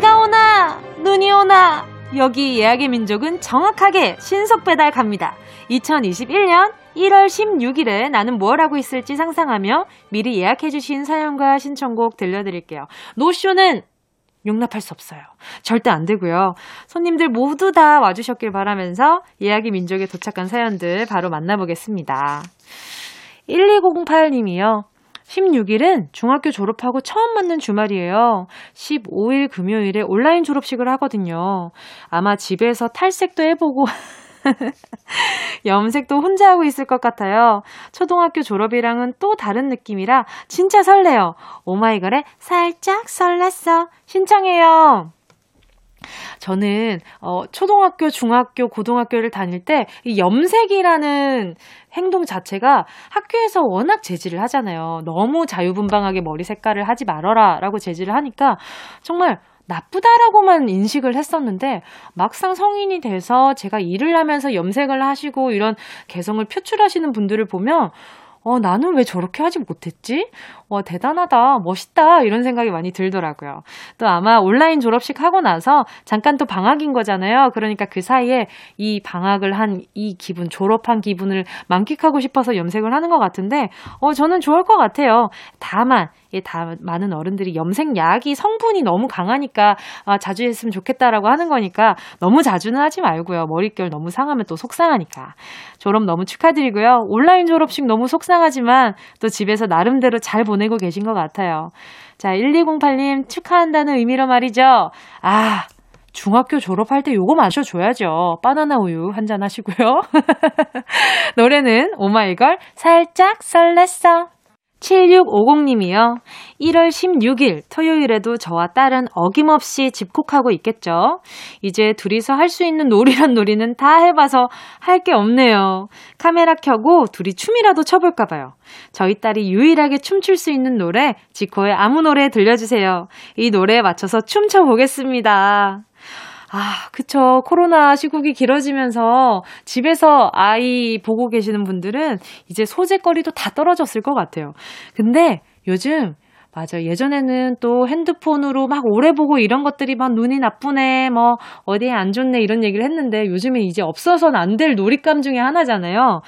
비가 오나 눈이 오나 여기 예약의 민족은 정확하게 신속 배달 갑니다. 2021년 1월 16일에 나는 뭘 하고 있을지 상상하며 미리 예약해주신 사연과 신청곡 들려드릴게요. 노쇼는 용납할 수 없어요. 절대 안 되고요. 손님들 모두 다 와주셨길 바라면서 예약의 민족에 도착한 사연들 바로 만나보겠습니다. 1208님이요. 16일은 중학교 졸업하고 처음 맞는 주말이에요. 15일 금요일에 온라인 졸업식을 하거든요. 아마 집에서 탈색도 해보고 <laughs> 염색도 혼자 하고 있을 것 같아요. 초등학교 졸업이랑은 또 다른 느낌이라 진짜 설레요. 오마이걸의 살짝 설렜어. 신청해요. 저는 어 초등학교, 중학교, 고등학교를 다닐 때 이 염색이라는 행동 자체가 학교에서 워낙 제지를 하잖아요. 너무 자유분방하게 머리 색깔을 하지 말아라라고 제지를 하니까 정말 나쁘다라고만 인식을 했었는데 막상 성인이 돼서 제가 일을 하면서 염색을 하시고 이런 개성을 표출하시는 분들을 보면 어, 나는 왜 저렇게 하지 못했지? 와, 대단하다, 멋있다, 이런 생각이 많이 들더라고요. 또 아마 온라인 졸업식 하고 나서 잠깐 또 방학인 거잖아요. 그러니까 그 사이에 이 방학을 한 이 기분, 졸업한 기분을 만끽하고 싶어서 염색을 하는 것 같은데, 어, 저는 좋을 것 같아요. 다만, 예, 다 많은 어른들이 염색약이 성분이 너무 강하니까 아, 자주 했으면 좋겠다라고 하는 거니까 너무 자주는 하지 말고요. 머릿결 너무 상하면 또 속상하니까. 졸업 너무 축하드리고요. 온라인 졸업식 너무 속상하지만 또 집에서 나름대로 잘 보 내고 계신 것 같아요. 자, 1208님 축하한다는 의미로 말이죠. 아, 중학교 졸업할 때 요거 마셔줘야죠. 바나나 우유 한 잔 하시고요. <laughs> 노래는 오마이걸 살짝 설렜어. 7650님이요. 1월 16일 토요일에도 저와 딸은 어김없이 집콕하고 있겠죠. 이제 둘이서 할 수 있는 놀이란 놀이는 다 해봐서 할 게 없네요. 카메라 켜고 둘이 춤이라도 춰볼까봐요. 저희 딸이 유일하게 춤출 수 있는 노래, 지코의 아무 노래 들려주세요. 이 노래에 맞춰서 춤춰보겠습니다. 아, 그쵸. 코로나 시국이 길어지면서 집에서 아이 보고 계시는 분들은 이제 소재거리도 다 떨어졌을 것 같아요. 근데 요즘 맞아. 예전에는 또 핸드폰으로 막 오래 보고 이런 것들이 막 눈이 나쁘네, 뭐, 어디에 안 좋네, 이런 얘기를 했는데 요즘에 이제 없어서는 안 될 놀잇감 중에 하나잖아요.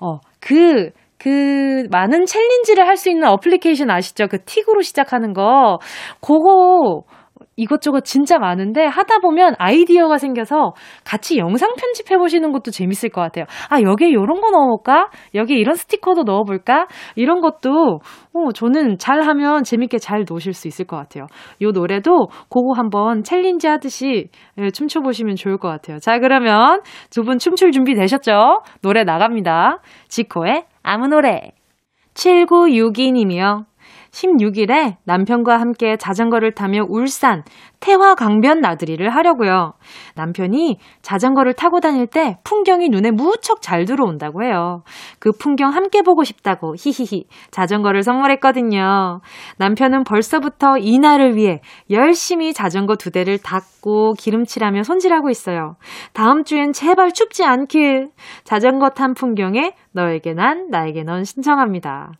어, 그, 그 많은 챌린지를 할 수 있는 어플리케이션 아시죠? 그 틱으로 시작하는 거. 그거 이것저것 진짜 많은데 하다 보면 아이디어가 생겨서 같이 영상 편집해 보시는 것도 재밌을 것 같아요. 아, 여기에 이런 거 넣어볼까? 여기에 이런 스티커도 넣어볼까? 이런 것도, 어, 저는 잘 하면 재밌게 잘 놓으실 수 있을 것 같아요. 요 노래도 그거 한번 챌린지 하듯이 예, 춤춰보시면 좋을 것 같아요. 자, 그러면 두 분 춤출 준비 되셨죠? 노래 나갑니다. 지코의 아무 노래. 7962님이요. 16일에 남편과 함께 자전거를 타며 울산 태화 강변 나들이를 하려고요. 남편이 자전거를 타고 다닐 때 풍경이 눈에 무척 잘 들어온다고 해요. 그 풍경 함께 보고 싶다고 히히히 자전거를 선물했거든요. 남편은 벌써부터 이날을 위해 열심히 자전거 두 대를 닦고 기름칠하며 손질하고 있어요. 다음 주엔 제발 춥지 않길 자전거 탄 풍경에 너에게 난 나에게 넌 신청합니다.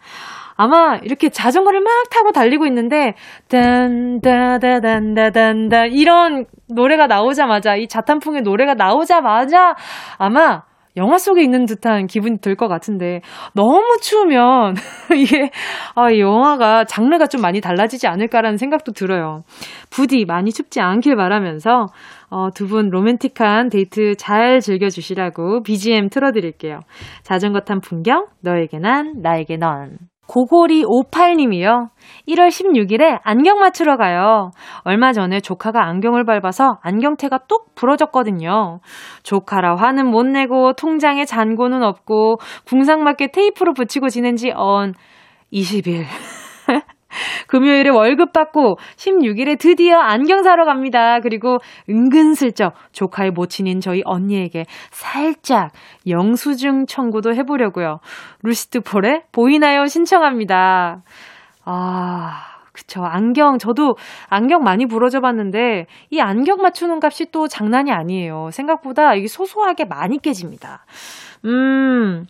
아마 이렇게 자전거를 막 타고 달리고 있는데 딴다다단다단다 이런 노래가 나오자마자 이 자탄풍의 노래가 나오자마자 아마 영화 속에 있는 듯한 기분이 들 것 같은데 너무 추우면 <laughs> 이게 아, 이 영화가 장르가 좀 많이 달라지지 않을까라는 생각도 들어요. 부디 많이 춥지 않길 바라면서 어, 두 분 로맨틱한 데이트 잘 즐겨주시라고 BGM 틀어드릴게요. 자전거 탄 풍경, 너에게 난, 나에게 넌. 고고리 58님이요. 1월 16일에 안경 맞추러 가요. 얼마 전에 조카가 안경을 밟아서 안경테가 똑 부러졌거든요. 조카라 화는 못 내고 통장에 잔고는 없고 궁상맞게 테이프로 붙이고 지낸 지 언 20일. <laughs> 금요일에 월급 받고 16일에 드디어 안경 사러 갑니다. 그리고 은근슬쩍 조카의 모친인 저희 언니에게 살짝 영수증 청구도 해보려고요. 루시드 폴의 보이나요? 신청합니다. 아, 그쵸. 안경, 저도 안경 많이 부러져 봤는데, 이 안경 맞추는 값이 또 장난이 아니에요. 생각보다 이게 소소하게 많이 깨집니다. 음,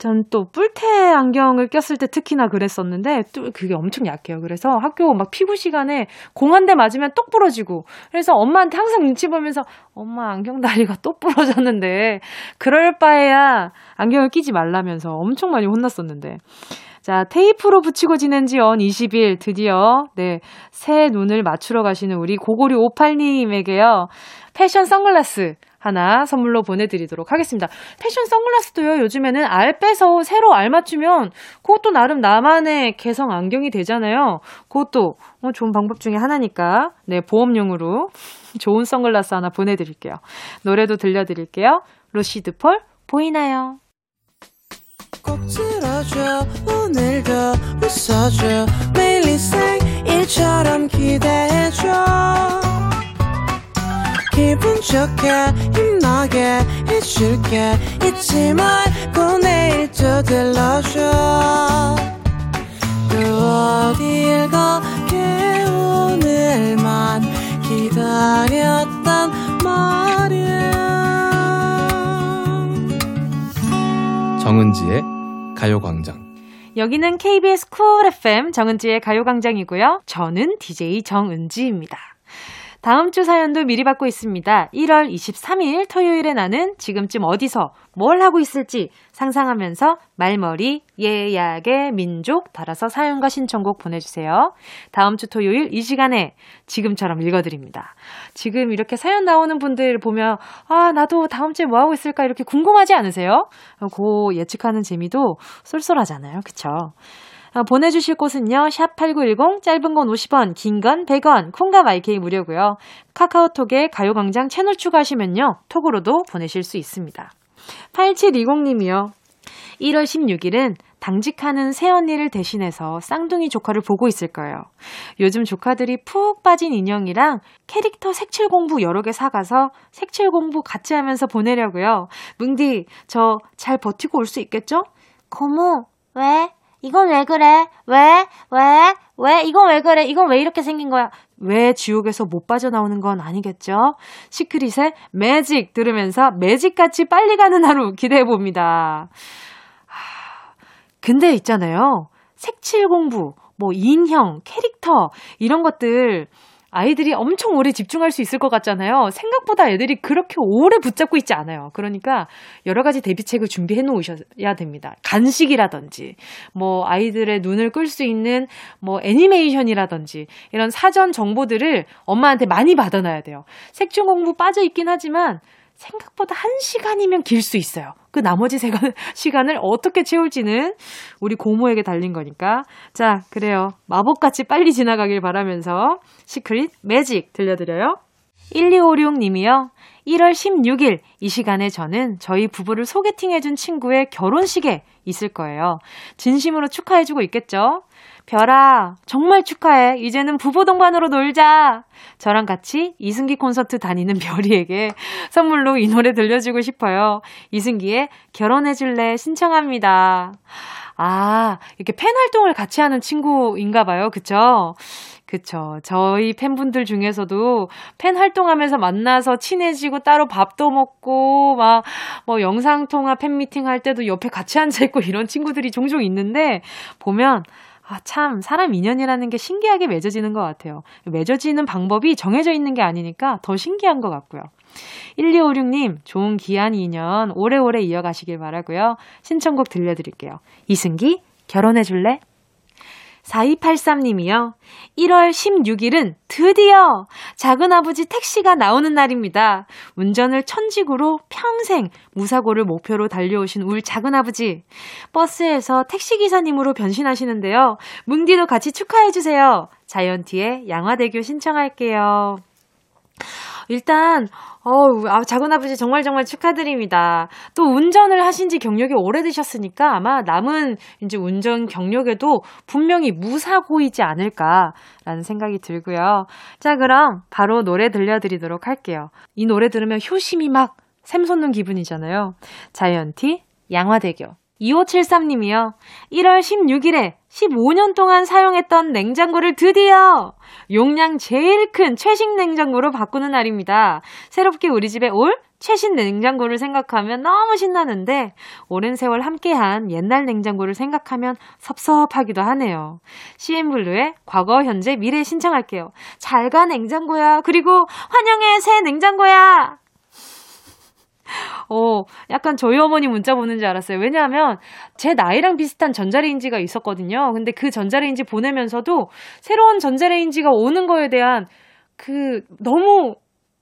전 또 뿔테 안경을 꼈을 때 특히나 그랬었는데 또 그게 엄청 약해요. 그래서 학교 막 피구 시간에 공 한 대 맞으면 똑 부러지고 그래서 엄마한테 항상 눈치 보면서 엄마 안경 다리가 똑 부러졌는데 그럴 바에야 안경을 끼지 말라면서 엄청 많이 혼났었는데 자, 테이프로 붙이고 지낸 지언 20일 드디어 네, 새 눈을 맞추러 가시는 우리 고고리 58님에게요. 패션 선글라스 하나 선물로 보내드리도록 하겠습니다. 패션 선글라스도요, 요즘에는 알 빼서 새로 알 맞추면 그것도 나름 나만의 개성 안경이 되잖아요. 그것도 어, 좋은 방법 중에 하나니까, 네, 보험용으로 <laughs> 좋은 선글라스 하나 보내드릴게요. 노래도 들려드릴게요. 루시드 폴, 보이나요? 꼭 들어줘 오늘도 웃어줘 매일 생일처럼 기대해줘 기분 좋게 힘나게 해줄게 잊지 말고 내일 또 들러줘 또 어딜 가게 오늘만 기다렸단 말이야 정은지의 가요광장. 여기는 KBS 쿨 FM 정은지의 가요광장이고요. 저는 DJ 정은지입니다. 다음 주 사연도 미리 받고 있습니다. 1월 23일 토요일에 나는 지금쯤 어디서 뭘 하고 있을지 상상하면서 말머리 예약의 민족 달아서 사연과 신청곡 보내주세요. 다음 주 토요일 이 시간에 지금처럼 읽어드립니다. 지금 이렇게 사연 나오는 분들 보면 아 나도 다음 주에 뭐 하고 있을까 이렇게 궁금하지 않으세요? 그 예측하는 재미도 쏠쏠하잖아요. 그쵸? 아, 보내주실 곳은요, 샵8910, 짧은 건 50원, 긴 건 100원, 콩과 마이케이 무료고요 카카오톡에 가요광장 채널 추가하시면요, 톡으로도 보내실 수 있습니다. 8720님이요. 1월 16일은 당직하는 새언니를 대신해서 쌍둥이 조카를 보고 있을 거예요. 요즘 조카들이 푹 빠진 인형이랑 캐릭터 색칠 공부 여러 개 사가서 색칠 공부 같이 하면서 보내려고요. 뭉디, 저 잘 버티고 올 수 있겠죠? 고모, 왜? 이건 왜 그래? 왜? 왜? 왜? 이건 왜 그래? 이건 왜 이렇게 생긴 거야? 왜 지옥에서 못 빠져나오는 건 아니겠죠? 시크릿의 매직 들으면서 매직같이 빨리 가는 하루 기대해 봅니다. 근데 있잖아요. 색칠 공부, 뭐 인형, 캐릭터 이런 것들 아이들이 엄청 오래 집중할 수 있을 것 같잖아요. 생각보다 애들이 그렇게 오래 붙잡고 있지 않아요. 그러니까 여러 가지 대비책을 준비해 놓으셔야 됩니다. 간식이라든지, 뭐 아이들의 눈을 끌 수 있는 뭐 애니메이션이라든지 이런 사전 정보들을 엄마한테 많이 받아놔야 돼요. 색중 공부 빠져 있긴 하지만 생각보다 한 시간이면 길 수 있어요. 그 나머지 <laughs> 시간을 어떻게 채울지는 우리 고모에게 달린 거니까. 자, 그래요. 마법같이 빨리 지나가길 바라면서 시크릿 매직 들려드려요. 1256님이요. 1월 16일 이 시간에 저는 저희 부부를 소개팅해준 친구의 결혼식에 있을 거예요. 진심으로 축하해주고 있겠죠? 별아, 정말 축하해. 이제는 부부 동반으로 놀자. 저랑 같이 이승기 콘서트 다니는 별이에게 선물로 이 노래 들려주고 싶어요. 이승기의 결혼해줄래 신청합니다. 아, 이렇게 팬 활동을 같이 하는 친구인가 봐요. 그쵸? 그쵸. 저희 팬분들 중에서도 팬 활동하면서 만나서 친해지고 따로 밥도 먹고 막 뭐 영상통화 팬미팅 할 때도 옆에 같이 앉아있고 이런 친구들이 종종 있는데 보면 아, 참, 사람 인연이라는 게 신기하게 맺어지는 것 같아요. 맺어지는 방법이 정해져 있는 게 아니니까 더 신기한 것 같고요. 1256님, 좋은 귀한 인연 오래오래 이어가시길 바라고요. 신청곡 들려드릴게요. 이승기, 결혼해줄래? 4283님이요. 1월 16일은 드디어 작은아버지 택시가 나오는 날입니다. 운전을 천직으로 평생 무사고를 목표로 달려오신 울 작은아버지. 버스에서 택시기사님으로 변신하시는데요. 뭉디도 같이 축하해주세요. 자이언티의 양화대교 신청할게요. 일단 어우, 아, 작은 아버지 정말 정말 축하드립니다. 또 운전을 하신 지 경력이 오래되셨으니까 아마 남은 이제 운전 경력에도 분명히 무사고이지 않을까라는 생각이 들고요. 자, 그럼 바로 노래 들려드리도록 할게요. 이 노래 들으면 효심이 막 샘솟는 기분이잖아요. 자이언티, 양화대교. 2573님이요. 1월 16일에 15년 동안 사용했던 냉장고를 드디어 용량 제일 큰 최신 냉장고로 바꾸는 날입니다. 새롭게 우리 집에 올 최신 냉장고를 생각하면 너무 신나는데 오랜 세월 함께한 옛날 냉장고를 생각하면 섭섭하기도 하네요. CN블루의 과거, 현재, 미래 신청할게요. 잘 가 냉장고야. 그리고 환영해 새 냉장고야. 어, 약간 저희 어머니 문자 보는 줄 알았어요. 왜냐하면 제 나이랑 비슷한 전자레인지가 있었거든요. 근데 그 전자레인지 보내면서도 새로운 전자레인지가 오는 거에 대한 그 너무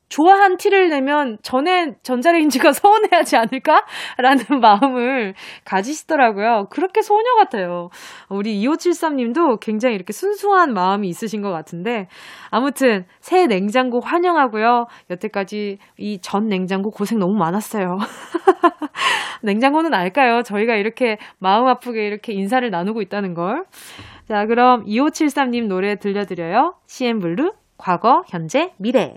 좋아한 티를 내면 전에 전자레인지가 <laughs> 서운해하지 않을까라는 <laughs> 마음을 가지시더라고요. 그렇게 소녀 같아요. 우리 2573님도 굉장히 이렇게 순수한 마음이 있으신 것 같은데 아무튼 새 냉장고 환영하고요. 여태까지 이 전 냉장고 고생 너무 많았어요. <laughs> 냉장고는 알까요? 저희가 이렇게 마음 아프게 이렇게 인사를 나누고 있다는 걸. 자, 그럼 2573님 노래 들려드려요. CN블루 과거, 현재, 미래.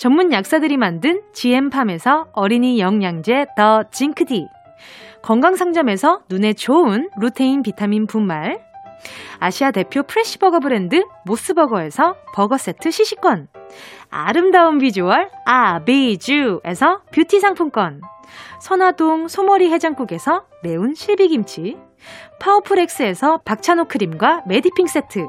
전문 약사들이 만든 GM팜에서 어린이 영양제 더 징크디. 건강상점에서 눈에 좋은 루테인 비타민 분말. 아시아 대표 프레시버거 브랜드 모스버거에서 버거 세트 시식권. 아름다운 비주얼 아비주에서 뷰티 상품권. 선화동 소머리 해장국에서 매운 실비김치. 파워풀 엑스에서 박찬호 크림과 메디핑 세트.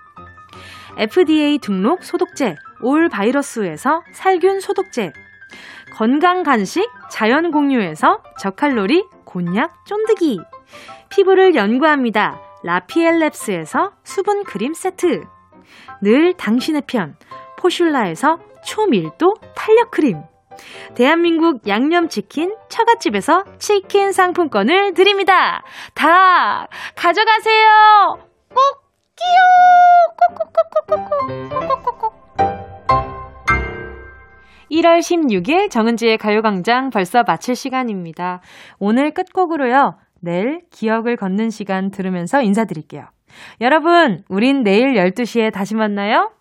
FDA 등록 소독제 올 바이러스에서 살균 소독제. 건강 간식 자연 공유에서 저칼로리 곤약 쫀득이. 피부를 연구합니다. 라피엘랩스에서 수분 크림 세트. 늘 당신의 편 포슐라에서 초밀도 탄력 크림. 대한민국 양념치킨 처갓집에서 치킨 상품권을 드립니다. 다 가져가세요. 꼭 끼요. 꼭꼭꼭꼭꼭꼭. 1월 16일 정은지의 가요광장 벌써 마칠 시간입니다. 오늘 끝곡으로요. 내일 기억을 걷는 시간 들으면서 인사드릴게요. 여러분, 우린 내일 12시에 다시 만나요.